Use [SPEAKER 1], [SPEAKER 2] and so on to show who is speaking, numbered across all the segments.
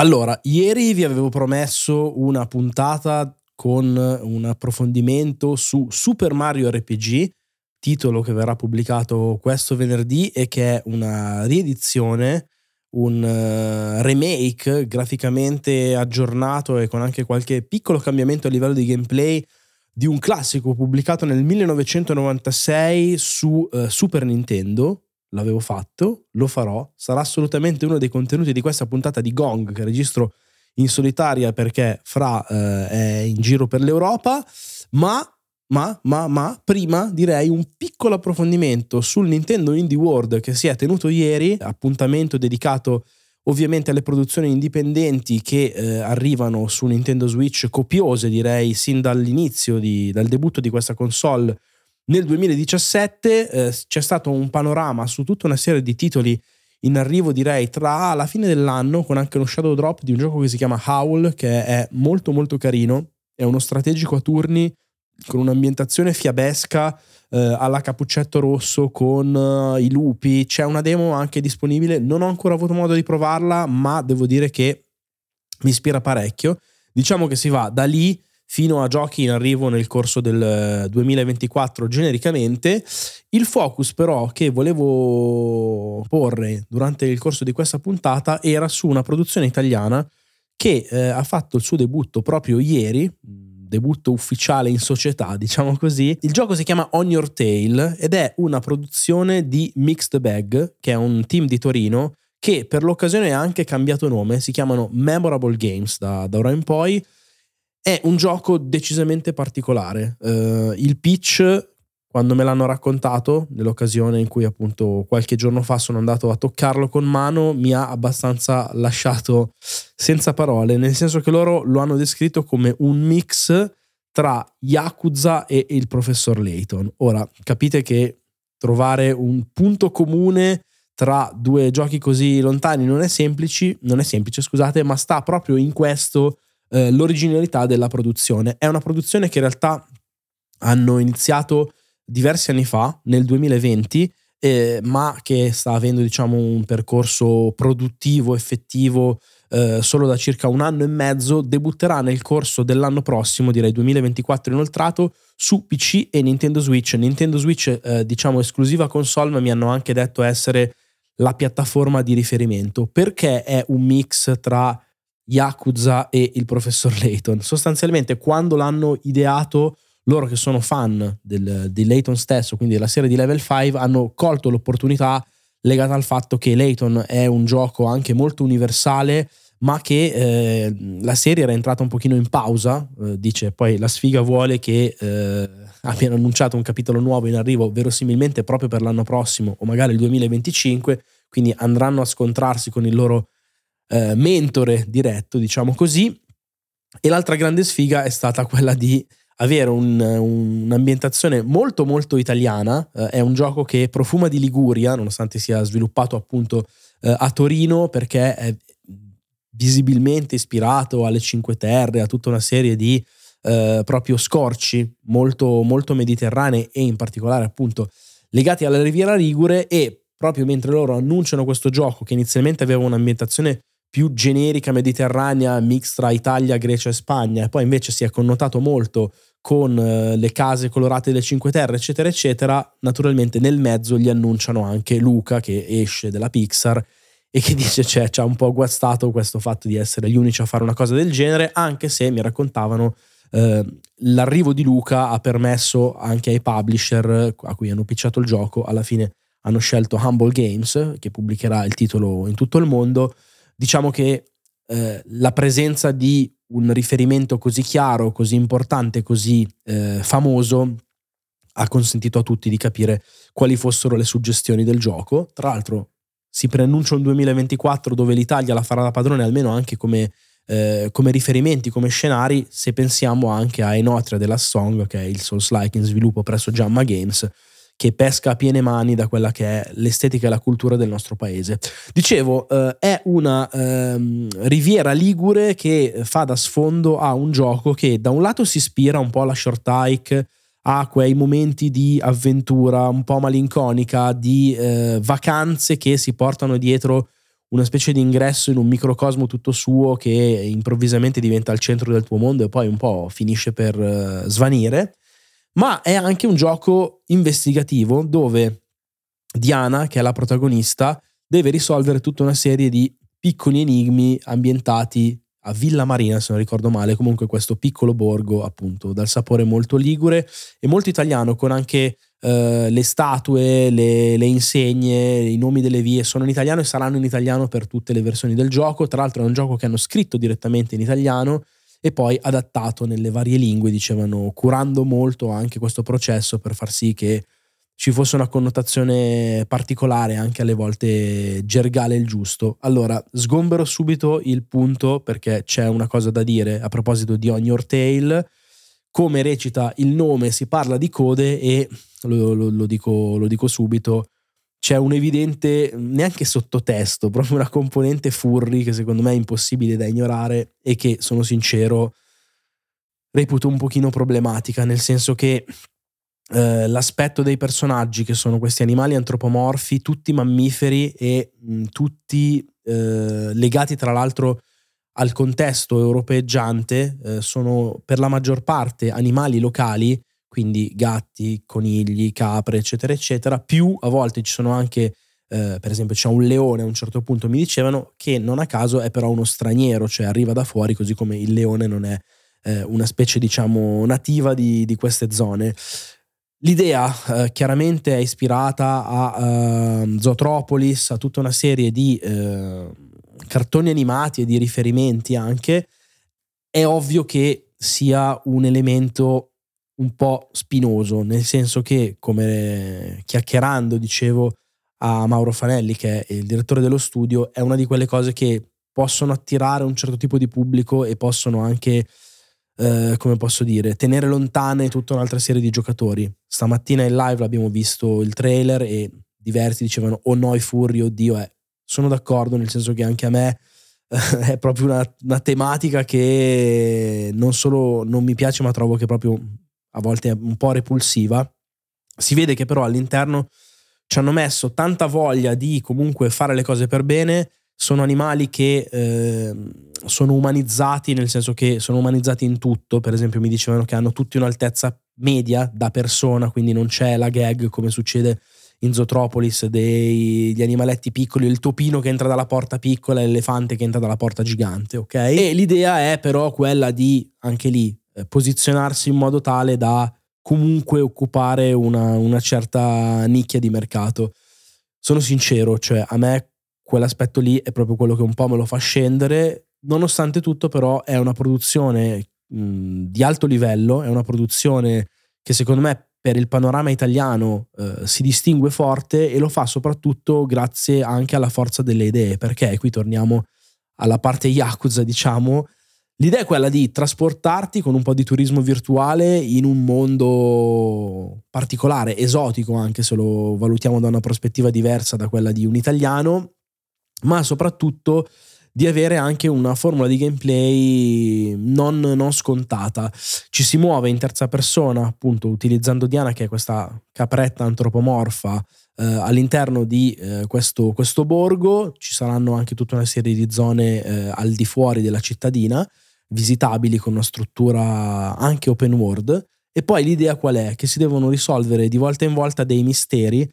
[SPEAKER 1] Allora, ieri vi avevo promesso una puntata con un approfondimento su Super Mario RPG, titolo che verrà pubblicato questo venerdì e che è una riedizione, un uh, remake graficamente aggiornato e con anche qualche piccolo cambiamento a livello di gameplay di un classico pubblicato nel 1996 su uh, Super Nintendo, l'avevo fatto, lo farò, sarà assolutamente uno dei contenuti di questa puntata di Gong che registro in solitaria perché Fra eh, è in giro per l'Europa, ma, ma, ma, ma, prima direi un piccolo approfondimento sul Nintendo Indie World che si è tenuto ieri, appuntamento dedicato ovviamente alle produzioni indipendenti che eh, arrivano su Nintendo Switch copiose direi sin dall'inizio, di, dal debutto di questa console nel 2017 eh, c'è stato un panorama su tutta una serie di titoli in arrivo direi tra la fine dell'anno con anche uno shadow drop di un gioco che si chiama Howl che è molto molto carino, è uno strategico a turni con un'ambientazione fiabesca eh, alla Cappuccetto Rosso con uh, i lupi, c'è una demo anche disponibile, non ho ancora avuto modo di provarla ma devo dire che mi ispira parecchio, diciamo che si va da lì fino a giochi in arrivo nel corso del 2024 genericamente. Il focus però che volevo porre durante il corso di questa puntata era su una produzione italiana che eh, ha fatto il suo debutto proprio ieri, debutto ufficiale in società, diciamo così. Il gioco si chiama On Your Tail ed è una produzione di Mixed Bag, che è un team di Torino che per l'occasione ha anche cambiato nome, si chiamano Memorable Games da, da ora in poi è un gioco decisamente particolare. Uh, il pitch, quando me l'hanno raccontato, nell'occasione in cui appunto qualche giorno fa sono andato a toccarlo con mano, mi ha abbastanza lasciato senza parole, nel senso che loro lo hanno descritto come un mix tra Yakuza e il professor Layton. Ora, capite che trovare un punto comune tra due giochi così lontani non è semplice, non è semplice, scusate, ma sta proprio in questo eh, l'originalità della produzione. È una produzione che in realtà hanno iniziato diversi anni fa, nel 2020, eh, ma che sta avendo diciamo, un percorso produttivo, effettivo eh, solo da circa un anno e mezzo, debutterà nel corso dell'anno prossimo, direi 2024 inoltrato, su PC e Nintendo Switch. Nintendo Switch, eh, diciamo esclusiva console, ma mi hanno anche detto essere la piattaforma di riferimento, perché è un mix tra Yakuza e il professor Layton. Sostanzialmente quando l'hanno ideato loro che sono fan del, di Layton stesso, quindi della serie di Level 5, hanno colto l'opportunità legata al fatto che Layton è un gioco anche molto universale, ma che eh, la serie era entrata un pochino in pausa, eh, dice poi la sfiga vuole che eh, abbiano annunciato un capitolo nuovo in arrivo verosimilmente proprio per l'anno prossimo o magari il 2025, quindi andranno a scontrarsi con il loro eh, mentore diretto, diciamo così. E l'altra grande sfiga è stata quella di avere un, un'ambientazione molto molto italiana, eh, è un gioco che profuma di Liguria, nonostante sia sviluppato appunto eh, a Torino perché è visibilmente ispirato alle Cinque Terre, a tutta una serie di eh, proprio scorci molto, molto mediterranei e in particolare appunto legati alla Riviera Ligure e proprio mentre loro annunciano questo gioco che inizialmente aveva un'ambientazione più generica mediterranea, mix tra Italia, Grecia e Spagna, e poi invece si è connotato molto con eh, le case colorate delle Cinque Terre, eccetera, eccetera, naturalmente nel mezzo gli annunciano anche Luca che esce dalla Pixar e che dice cioè, ci ha un po' guastato questo fatto di essere gli unici a fare una cosa del genere, anche se mi raccontavano eh, l'arrivo di Luca ha permesso anche ai publisher a cui hanno picciato il gioco, alla fine hanno scelto Humble Games che pubblicherà il titolo in tutto il mondo, diciamo che eh, la presenza di un riferimento così chiaro, così importante, così eh, famoso ha consentito a tutti di capire quali fossero le suggestioni del gioco. Tra l'altro si preannuncia un 2024 dove l'Italia la farà da padrone almeno anche come, eh, come riferimenti, come scenari, se pensiamo anche a Enotria della Song, che è il Souls-like in sviluppo presso Jamma Games, che pesca a piene mani da quella che è l'estetica e la cultura del nostro paese. Dicevo, eh, è una eh, riviera ligure che fa da sfondo a un gioco che da un lato si ispira un po' alla short hike, a quei momenti di avventura un po' malinconica, di eh, vacanze che si portano dietro una specie di ingresso in un microcosmo tutto suo che improvvisamente diventa il centro del tuo mondo e poi un po' finisce per uh, svanire, ma è anche un gioco investigativo dove Diana, che è la protagonista, deve risolvere tutta una serie di piccoli enigmi ambientati a Villa Marina, se non ricordo male, comunque questo piccolo borgo appunto dal sapore molto ligure e molto italiano con anche Uh, le statue, le, le, insegne, i nomi delle vie sono in italiano e saranno in italiano per tutte le versioni del gioco. Tra l'altro è un gioco che hanno scritto direttamente in italiano e poi adattato nelle varie lingue, dicevano, curando molto anche questo processo per far sì che ci fosse una connotazione particolare, anche alle volte gergale il giusto. Allora, sgombero subito il punto perché c'è una cosa da dire a proposito di On Your Tail. Come recita il nome, si parla di code e lo, lo, lo, dico, lo dico subito, c'è un evidente, neanche sottotesto, proprio una componente furry che secondo me è impossibile da ignorare e che, sono sincero, reputo un pochino problematica, nel senso che eh, l'aspetto dei personaggi che sono questi animali antropomorfi, tutti mammiferi e mh, tutti eh, legati tra l'altro al contesto europeeggiante, eh, sono per la maggior parte animali locali, quindi gatti, conigli, capre, eccetera, eccetera, più a volte ci sono anche Uh, per esempio c'è un leone a un certo punto mi dicevano che non a caso è però uno straniero, cioè arriva da fuori così come il leone non è uh, una specie diciamo nativa di, di queste zone. L'idea eh, chiaramente è ispirata a eh, Zootropolis, a tutta una serie di eh, cartoni animati e di riferimenti anche. È ovvio che sia un elemento un po' spinoso, nel senso che, come chiacchierando dicevo a Mauro Fanelli, che è il direttore dello studio, è una di quelle cose che possono attirare un certo tipo di pubblico e possono anche eh, come posso dire, tenere lontane tutta un'altra serie di giocatori. Stamattina in live abbiamo visto il trailer e diversi dicevano oh no i furri, oddio, eh. sono d'accordo nel senso che anche a me è proprio una, una, tematica che non solo non mi piace ma trovo che proprio a volte un po' repulsiva. Si vede che però all'interno ci hanno messo tanta voglia di comunque fare le cose per bene, sono animali che... Eh, sono umanizzati nel senso che sono umanizzati in tutto, per esempio mi dicevano che hanno tutti un'altezza media da persona, quindi non c'è la gag come succede in Zootropolis degli animaletti piccoli, il topino che entra dalla porta piccola e l'elefante che entra dalla porta gigante, ok? E l'idea è però quella di, anche lì, posizionarsi in modo tale da comunque occupare una, una certa nicchia di mercato. Sono sincero, cioè a me quell'aspetto lì è proprio quello che un po' me lo fa scendere Nonostante tutto, però, è una produzione mh, di alto livello, è una produzione che secondo me per il panorama italiano eh, si distingue forte e lo fa soprattutto grazie anche alla forza delle idee, perché qui torniamo alla parte Yakuza, diciamo. L'idea è quella di trasportarti con un po' di turismo virtuale in un mondo particolare, esotico anche se lo valutiamo da una prospettiva diversa da quella di un italiano, ma soprattutto di avere anche una formula di gameplay non, non, scontata. Ci si muove in terza persona, appunto, utilizzando Diana, che è questa capretta antropomorfa, eh, all'interno di eh, questo, questo, borgo. Ci saranno anche tutta una serie di zone eh, al di fuori della cittadina, visitabili con una struttura anche open world. E poi l'idea qual è? Che si devono risolvere di volta in volta dei misteri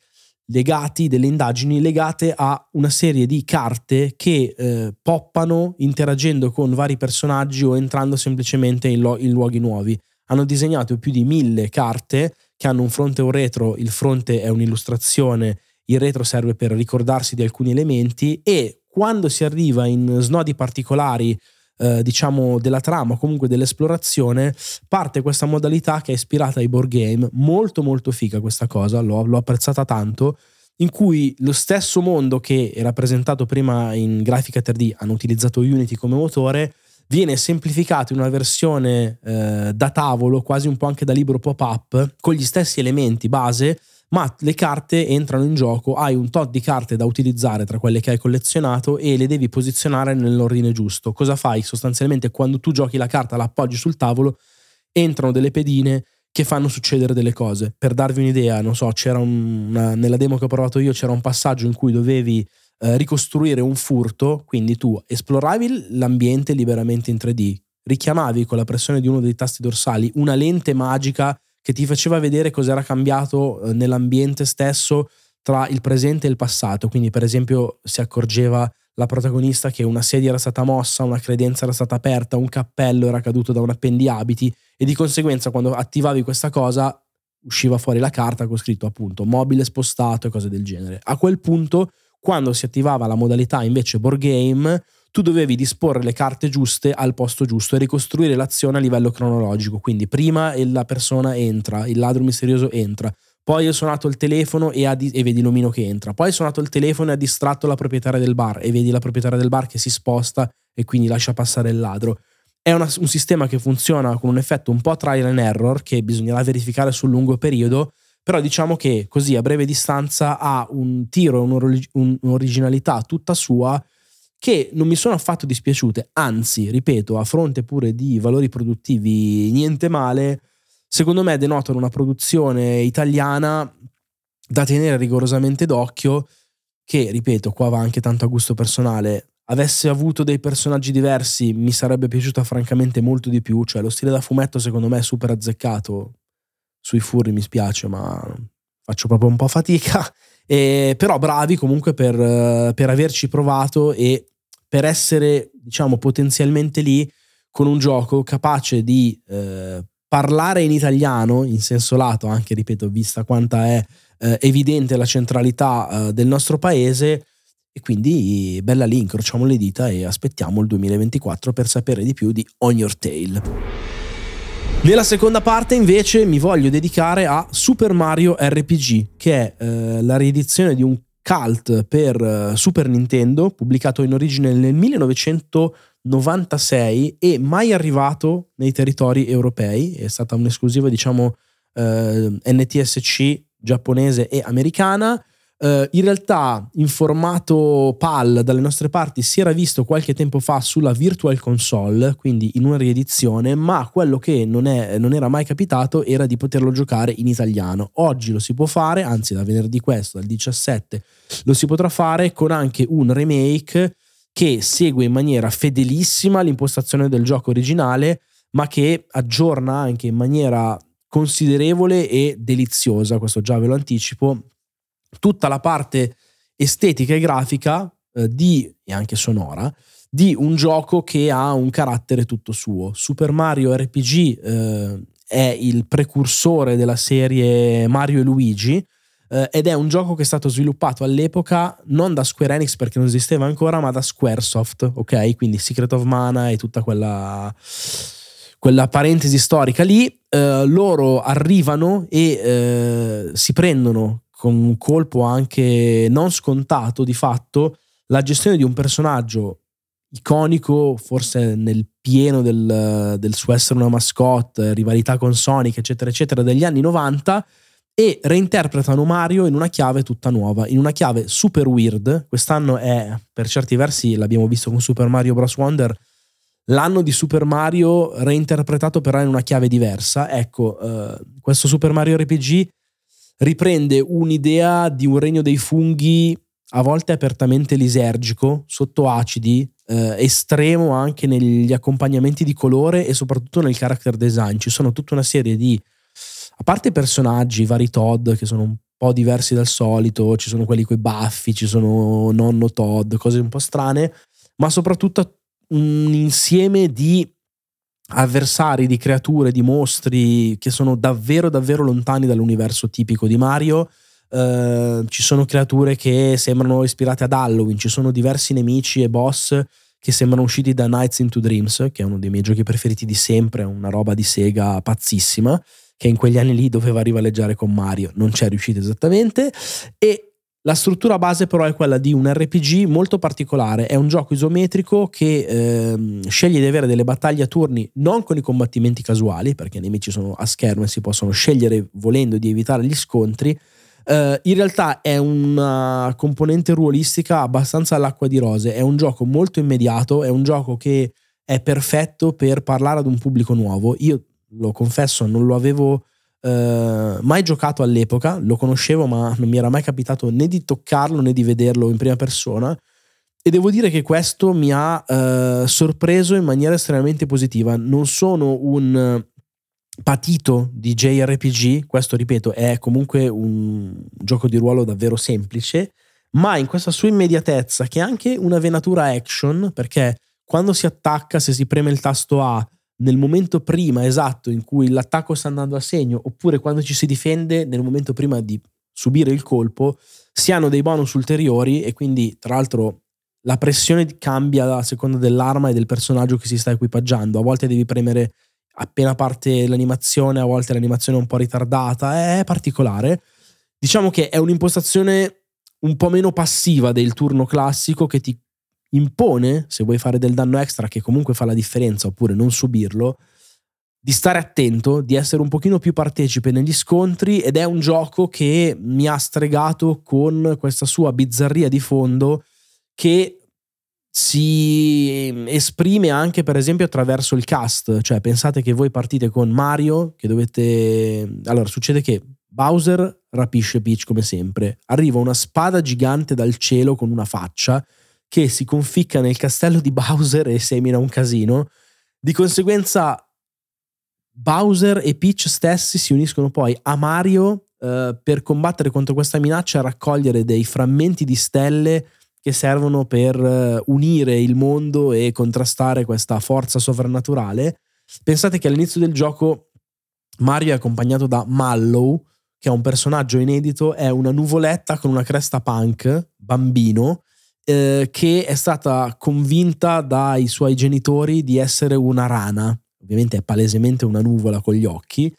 [SPEAKER 1] legati, delle indagini legate a una serie di carte che eh, poppano interagendo con vari personaggi o entrando semplicemente in, lo- in luoghi nuovi. Hanno disegnato più di mille carte che hanno un fronte e un retro, il fronte è un'illustrazione, il retro serve per ricordarsi di alcuni elementi e quando si arriva in snodi particolari eh, diciamo della trama o comunque dell'esplorazione parte questa modalità che è ispirata ai board game. Molto molto figa questa cosa l'ho, l'ho apprezzata tanto in cui lo stesso mondo che era presentato prima in grafica 3D hanno utilizzato Unity come motore viene semplificato in una versione eh, da tavolo quasi un po' anche da libro pop-up con gli stessi elementi base ma le carte entrano in gioco, hai un tot di carte da utilizzare tra quelle che hai collezionato e le devi posizionare nell'ordine giusto. Cosa fai? Sostanzialmente quando tu giochi la carta, la appoggi sul tavolo, entrano delle pedine che fanno succedere delle cose. Per darvi un'idea, non so, c'era una, nella demo che ho provato io c'era un passaggio in cui dovevi eh, ricostruire un furto, quindi tu esploravi l'ambiente liberamente in 3D, richiamavi con la pressione di uno dei tasti dorsali una lente magica che ti faceva vedere cos'era cambiato eh, nell'ambiente stesso tra il presente e il passato. Quindi, per esempio, si accorgeva la protagonista che una sedia era stata mossa, una credenza era stata aperta, un cappello era caduto da un appendiabiti e di conseguenza quando attivavi questa cosa usciva fuori la carta con scritto appunto mobile spostato e cose del genere. A quel punto, quando si attivava la modalità invece board game, tu dovevi disporre le carte giuste al posto giusto e ricostruire l'azione a livello cronologico. Quindi prima la persona entra, il ladro misterioso entra, poi hai suonato il telefono e, di- e, vedi l'omino che entra, poi hai suonato il telefono e ha distratto la proprietaria del bar e vedi la proprietaria del bar che si sposta e quindi lascia passare il ladro. È una, un sistema che funziona con un effetto un po' trial and error che bisognerà verificare sul lungo periodo, però diciamo che così a breve distanza ha un tiro e un'originalità tutta sua che non mi sono affatto dispiaciute, anzi, ripeto, a fronte pure di valori produttivi niente male, secondo me denotano una produzione italiana da tenere rigorosamente d'occhio che, ripeto, qua va anche tanto a gusto personale, avesse avuto dei personaggi diversi mi sarebbe piaciuta francamente molto di più, cioè lo stile da fumetto secondo me è super azzeccato, sui furri mi spiace ma faccio proprio un po' fatica e, però bravi comunque per, per averci provato e per essere, diciamo, potenzialmente lì con un gioco capace di eh, parlare in italiano, in senso lato, anche, ripeto, vista quanta è eh, evidente la centralità eh, del nostro paese. E quindi bella lì, incrociamo le dita e aspettiamo il 2024 per sapere di più di On Your Tail. Nella seconda parte invece mi voglio dedicare a Super Mario RPG, che è eh, la riedizione di un cult per uh, Super Nintendo, pubblicato in origine nel 1996 e mai arrivato nei territori europei. È stata un'esclusiva, diciamo, uh, NTSC giapponese e americana. Uh, in realtà in formato PAL dalle nostre parti si era visto qualche tempo fa sulla Virtual Console, quindi in una riedizione, ma quello che non, è, non, era mai capitato era di poterlo giocare in italiano. Oggi lo si può fare, anzi da venerdì questo, dal 17, lo si potrà fare con anche un remake che segue in maniera fedelissima l'impostazione del gioco originale, ma che aggiorna anche in maniera considerevole e deliziosa, questo già ve lo anticipo, tutta la parte estetica e grafica eh, di, e anche sonora di un gioco che ha un carattere tutto suo. Super Mario RPG eh, è il precursore della serie Mario e Luigi eh, ed è un gioco che è stato sviluppato all'epoca non da Square Enix perché non esisteva ancora, ma da Squaresoft, ok? Quindi Secret of Mana e tutta quella quella parentesi storica lì, eh, loro arrivano e eh, si prendono con un colpo anche non scontato di fatto la gestione di un personaggio iconico, forse nel pieno del, del suo essere una mascotte, rivalità con Sonic, eccetera, eccetera, degli anni 90 e reinterpretano Mario in una chiave tutta nuova, in una chiave super weird. Quest'anno è, per certi versi, l'abbiamo visto con Super Mario Bros. Wonder, l'anno di Super Mario reinterpretato però in una chiave diversa. Ecco, eh, questo Super Mario RPG riprende un'idea di un regno dei funghi a volte apertamente lisergico, sotto acidi, eh, estremo anche negli accompagnamenti di colore e soprattutto nel character design. Ci sono tutta una serie di, a parte personaggi, vari Todd che sono un po' diversi dal solito, ci sono quelli coi baffi, ci sono nonno Todd, cose un po' strane, ma soprattutto un insieme di avversari, di creature, di mostri che sono davvero davvero lontani dall'universo tipico di Mario. Uh, ci sono creature che sembrano ispirate ad Halloween, ci sono diversi nemici e boss che sembrano usciti da Nights into Dreams, che è uno dei miei giochi preferiti di sempre, una roba di Sega pazzissima, che in quegli anni lì doveva rivaleggiare con Mario, non c'è riuscito esattamente, e la struttura base però è quella di un RPG molto particolare, è un gioco isometrico che eh, sceglie di avere delle battaglie a turni non con i combattimenti casuali, perché i nemici sono a schermo e si possono scegliere volendo di evitare gli scontri. Eh, in realtà è una componente ruolistica abbastanza all'acqua di rose, è un gioco molto immediato, è un gioco che è perfetto per parlare ad un pubblico nuovo. Io lo confesso, non lo avevo eh, mai giocato all'epoca, lo conoscevo ma non mi era mai capitato né di toccarlo né di vederlo in prima persona e devo dire che questo mi ha eh, sorpreso in maniera estremamente positiva. Non sono un patito di JRPG, questo ripeto è comunque un gioco di ruolo davvero semplice, ma in questa sua immediatezza che è anche una venatura action perché quando si attacca se si preme il tasto A nel momento prima esatto in cui l'attacco sta andando a segno, oppure quando ci si difende nel momento prima di subire il colpo, si hanno dei bonus ulteriori e quindi tra l'altro la pressione cambia a seconda dell'arma e del personaggio che si sta equipaggiando. A volte devi premere appena parte l'animazione, a volte l'animazione è un po' ritardata, è particolare. Diciamo che è un'impostazione un po' meno passiva del turno classico che ti impone, se vuoi fare del danno extra che comunque fa la differenza oppure non subirlo, di stare attento, di essere un pochino più partecipe negli scontri ed è un gioco che mi ha stregato con questa sua bizzarria di fondo che si esprime anche per esempio attraverso il cast, cioè pensate che voi partite con Mario che dovete... Allora succede che Bowser rapisce Peach come sempre, arriva una spada gigante dal cielo con una faccia che si conficca nel castello di Bowser e semina un casino. Di conseguenza Bowser e Peach stessi si uniscono poi a Mario eh, per combattere contro questa minaccia e raccogliere dei frammenti di stelle che servono per uh, unire il mondo e contrastare questa forza sovrannaturale. Pensate che all'inizio del gioco Mario è accompagnato da Mallow, che è un personaggio inedito, è una nuvoletta con una cresta punk, bambino, eh, che è stata convinta dai suoi genitori di essere una rana. Ovviamente è palesemente una nuvola con gli occhi.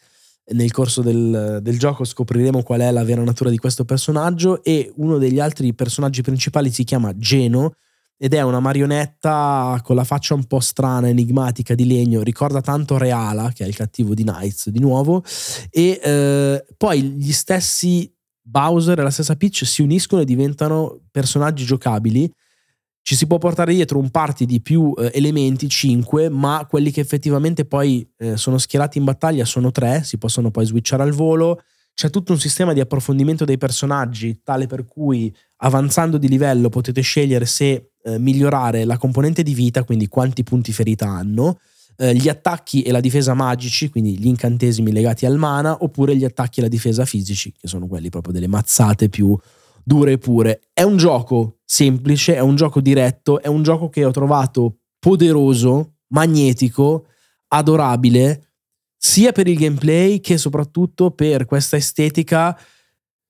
[SPEAKER 1] Nel corso del, del, gioco scopriremo qual è la vera natura di questo personaggio e uno degli altri personaggi principali si chiama Geno ed è una marionetta con la faccia un po' strana, enigmatica di legno, ricorda tanto Reala, che è il cattivo di Knights di nuovo, e eh, poi gli stessi Bowser e la stessa Peach si uniscono e diventano personaggi giocabili. Ci si può portare dietro un party di più eh, elementi, 5, ma quelli che effettivamente poi eh, sono schierati in battaglia sono 3, si possono poi switchare al volo. C'è tutto un sistema di approfondimento dei personaggi, tale per cui avanzando di livello potete scegliere se eh, migliorare la componente di vita, quindi quanti punti ferita hanno, eh, gli attacchi e la difesa magici, quindi gli incantesimi legati al mana, oppure gli attacchi e la difesa fisici, che sono quelli proprio delle mazzate più dure e pure. È un gioco semplice, è un gioco diretto, è un gioco che ho trovato poderoso, magnetico, adorabile, sia per il gameplay che soprattutto per questa estetica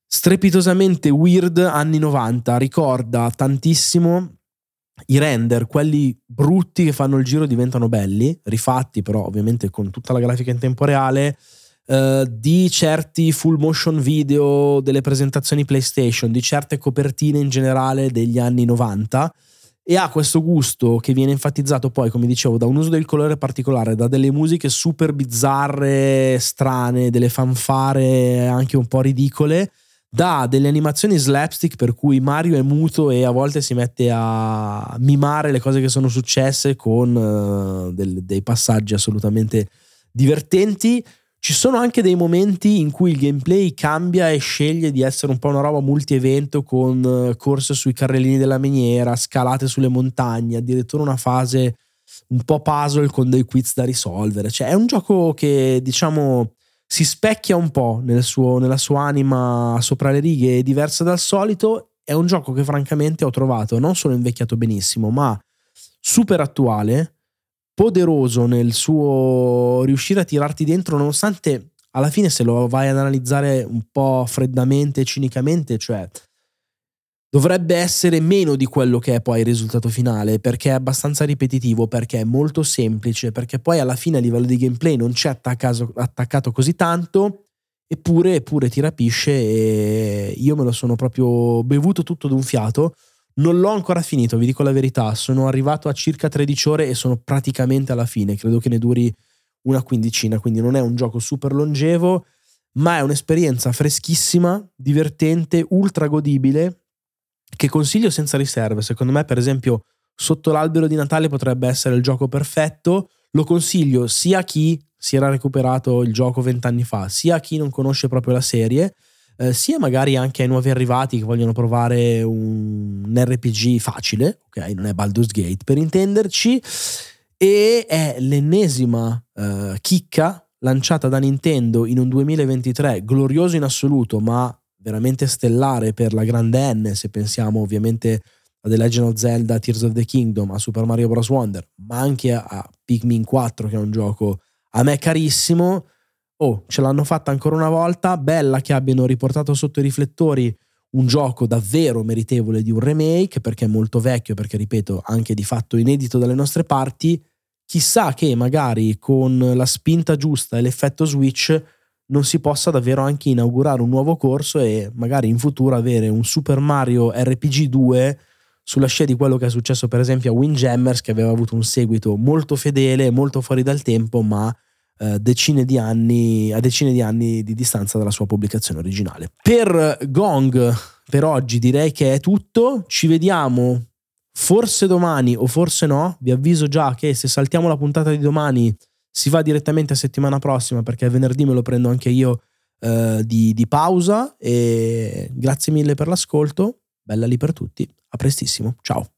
[SPEAKER 1] strepitosamente weird anni 90. Ricorda tantissimo i render, quelli brutti che fanno il giro diventano belli, rifatti però ovviamente con tutta la grafica in tempo reale, eh, di certi full motion video delle presentazioni PlayStation, di certe copertine in generale degli anni 90 e ha questo gusto che viene enfatizzato poi, come dicevo, da un uso del colore particolare, da delle musiche super bizzarre, strane, delle fanfare anche un po' ridicole da delle animazioni slapstick per cui Mario è muto e a volte si mette a mimare le cose che sono successe con uh, del, dei passaggi assolutamente divertenti. Ci sono anche dei momenti in cui il gameplay cambia e sceglie di essere un po' una roba multi-evento con uh, corse sui carrellini della miniera, scalate sulle montagne, addirittura una fase un po' puzzle con dei quiz da risolvere. Cioè è un gioco che diciamo si specchia un po' nel suo, nella sua anima sopra le righe, diversa dal solito. È un gioco che francamente ho trovato non solo invecchiato benissimo, ma super attuale, poderoso nel suo riuscire a tirarti dentro, nonostante alla fine se lo vai ad analizzare un po' freddamente, cinicamente, cioè dovrebbe essere meno di quello che è poi il risultato finale perché è abbastanza ripetitivo, perché è molto semplice, perché poi alla fine a livello di gameplay non c'è attaccato, attaccato così tanto, eppure, eppure ti rapisce e io me lo sono proprio bevuto tutto d'un fiato. Non l'ho ancora finito, vi dico la verità, sono arrivato a circa 13 ore e sono praticamente alla fine, credo che ne duri una quindicina, quindi non è un gioco super longevo, ma è un'esperienza freschissima, divertente, ultra godibile che consiglio senza riserve. Secondo me, per esempio, sotto l'albero di Natale potrebbe essere il gioco perfetto. lo consiglio sia a chi si era recuperato il gioco vent'anni fa, sia a chi non conosce proprio la serie, eh, sia magari anche ai nuovi arrivati che vogliono provare un, un RPG facile, ok? Non è Baldur's Gate per intenderci, e è l'ennesima eh, chicca lanciata da Nintendo in un 2023 glorioso in assoluto, ma veramente stellare per la grande N, se pensiamo ovviamente a The Legend of Zelda, Tears of the Kingdom, a Super Mario Bros. Wonder, ma anche a Pikmin 4, che è un gioco a me carissimo. Oh, ce l'hanno fatta ancora una volta. Bella che abbiano riportato sotto i riflettori un gioco davvero meritevole di un remake, perché è molto vecchio, perché ripeto, anche di fatto inedito dalle nostre parti. Chissà che magari con la spinta giusta e l'effetto Switch non si possa davvero anche inaugurare un nuovo corso e magari in futuro avere un Super Mario RPG 2 sulla scia di quello che è successo per esempio a Windjammers che aveva avuto un seguito molto fedele, molto fuori dal tempo, ma eh, decine di anni, a decine di anni di distanza dalla sua pubblicazione originale. Per Gong, per oggi direi che è tutto. Ci vediamo forse domani o forse no. Vi avviso già che se saltiamo la puntata di domani si va direttamente a settimana prossima perché venerdì me lo prendo anche io eh, di, di pausa. E grazie mille per l'ascolto. Bella lì per tutti. A prestissimo. Ciao.